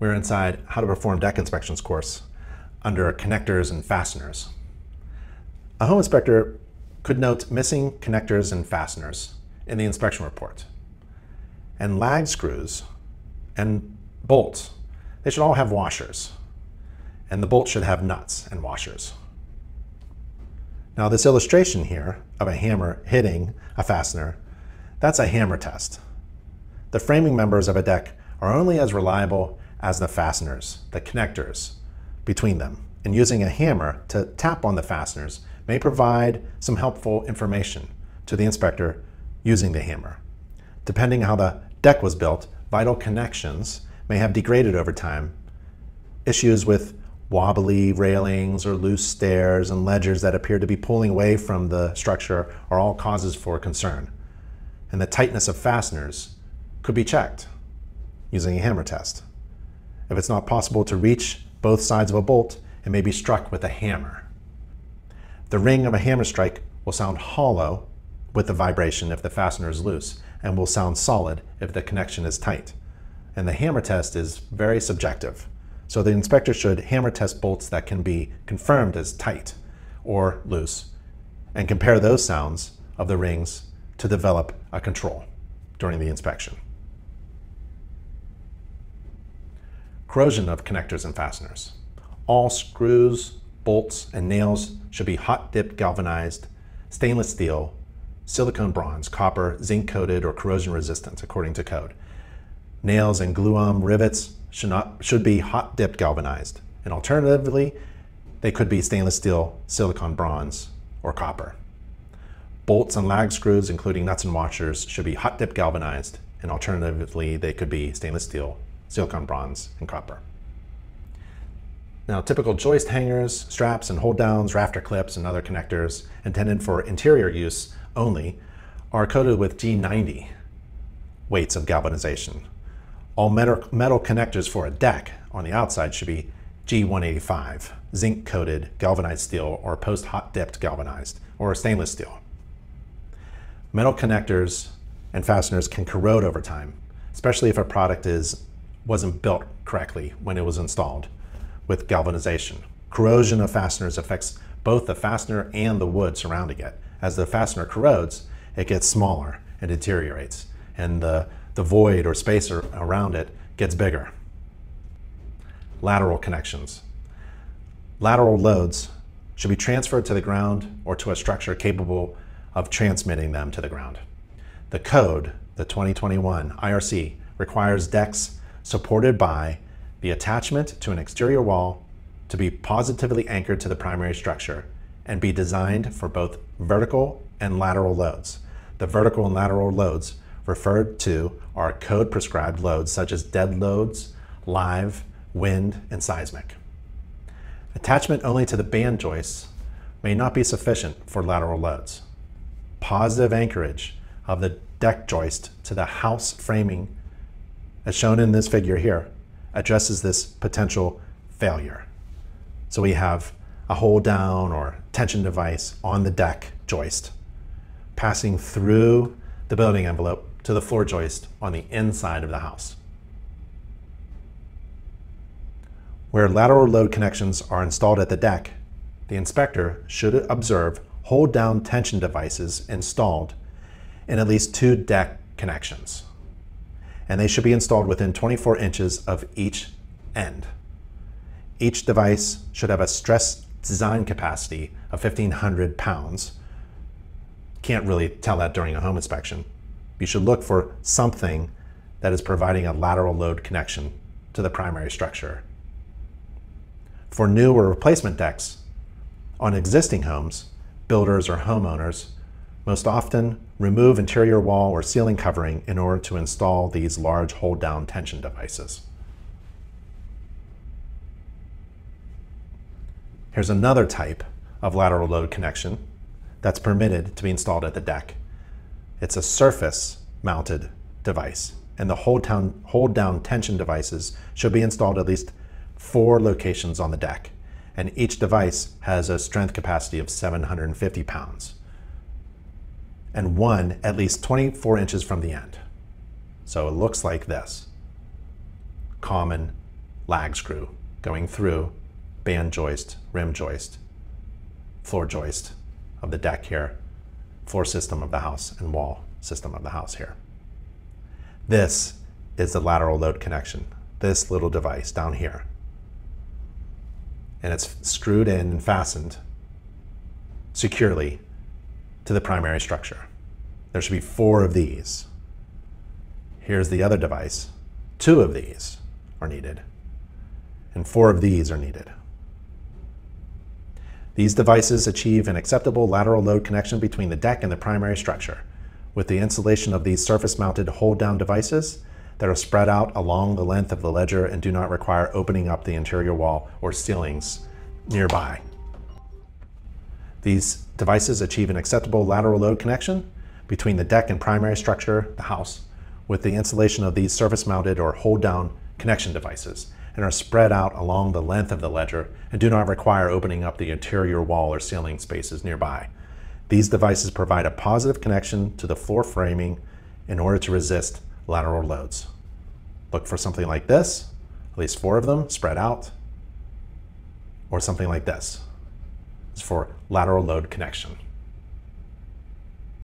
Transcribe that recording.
We're inside How to Perform Deck Inspections course under Connectors and Fasteners. A home inspector could note missing connectors and fasteners in the inspection report. And lag screws and bolts, they should all have washers. And the bolt should have nuts and washers. Now this illustration here of a hammer hitting a fastener, that's a hammer test. The framing members of a deck are only as reliable as the fasteners, the connectors between them. And using a hammer to tap on the fasteners may provide some helpful information to the inspector using the hammer. Depending on how the deck was built, vital connections may have degraded over time. Issues with wobbly railings or loose stairs and ledgers that appear to be pulling away from the structure are all causes for concern. And the tightness of fasteners could be checked using a hammer test. If it's not possible to reach both sides of a bolt, it may be struck with a hammer. The ring of a hammer strike will sound hollow with the vibration if the fastener is loose and will sound solid if the connection is tight. And the hammer test is very subjective. So the inspector should hammer test bolts that can be confirmed as tight or loose and compare those sounds of the rings to develop a control during the inspection. Corrosion of connectors and fasteners. All screws, bolts, and nails should be hot dipped galvanized, stainless steel, silicone bronze, copper, zinc coated, or corrosion resistant according to code. Nails and glulam rivets should, not, should be hot dipped galvanized. And alternatively, they could be stainless steel, silicone bronze, or copper. Bolts and lag screws, including nuts and washers, should be hot dip galvanized. And alternatively, they could be stainless steel, silicon bronze, and copper. Now, typical joist hangers, straps, and hold downs, rafter clips, and other connectors intended for interior use only are coated with G90 weights of galvanization. All metal, metal connectors for a deck on the outside should be G185, zinc coated galvanized steel or post hot dipped galvanized or stainless steel. Metal connectors and fasteners can corrode over time, especially if a product is wasn't built correctly when it was installed with galvanization. Corrosion of fasteners affects both the fastener and the wood surrounding it. As the fastener corrodes, it gets smaller and deteriorates, and the, the void or space around it gets bigger. Lateral connections. Lateral loads should be transferred to the ground or to a structure capable of transmitting them to the ground. The code, the 2021 IRC, requires decks supported by the attachment to an exterior wall to be positively anchored to the primary structure and be designed for both vertical and lateral loads. The vertical and lateral loads referred to are code prescribed loads such as dead loads, live, wind, and seismic. Attachment only to the band joists may not be sufficient for lateral loads. Positive anchorage of the deck joist to the house framing as shown in this figure here, addresses this potential failure. So we have a hold down or tension device on the deck joist passing through the building envelope to the floor joist on the inside of the house. Where lateral load connections are installed at the deck, the inspector should observe hold down tension devices installed in at least two deck connections and they should be installed within 24 inches of each end. Each device should have a stress design capacity of 1,500 pounds. Can't really tell that during a home inspection. You should look for something that is providing a lateral load connection to the primary structure. For new or replacement decks on existing homes, builders or homeowners most often, remove interior wall or ceiling covering in order to install these large hold-down tension devices. Here's another type of lateral load connection that's permitted to be installed at the deck. It's a surface mounted device and the hold down, hold down tension devices should be installed at least four locations on the deck and each device has a strength capacity of 750 pounds and one at least 24 inches from the end. So it looks like this. Common lag screw going through band joist, rim joist, floor joist of the deck here, floor system of the house, and wall system of the house here. This is the lateral load connection, this little device down here. And it's screwed in and fastened securely to the primary structure. There should be four of these. Here's the other device. Two of these are needed, and four of these are needed. These devices achieve an acceptable lateral load connection between the deck and the primary structure. With the installation of these surface-mounted hold-down devices that are spread out along the length of the ledger and do not require opening up the interior wall or ceilings nearby. These devices achieve an acceptable lateral load connection between the deck and primary structure, the house, with the installation of these surface-mounted or hold-down connection devices and are spread out along the length of the ledger and do not require opening up the interior wall or ceiling spaces nearby. These devices provide a positive connection to the floor framing in order to resist lateral loads. Look for something like this, at least four of them spread out, or something like this. It's for lateral load connection.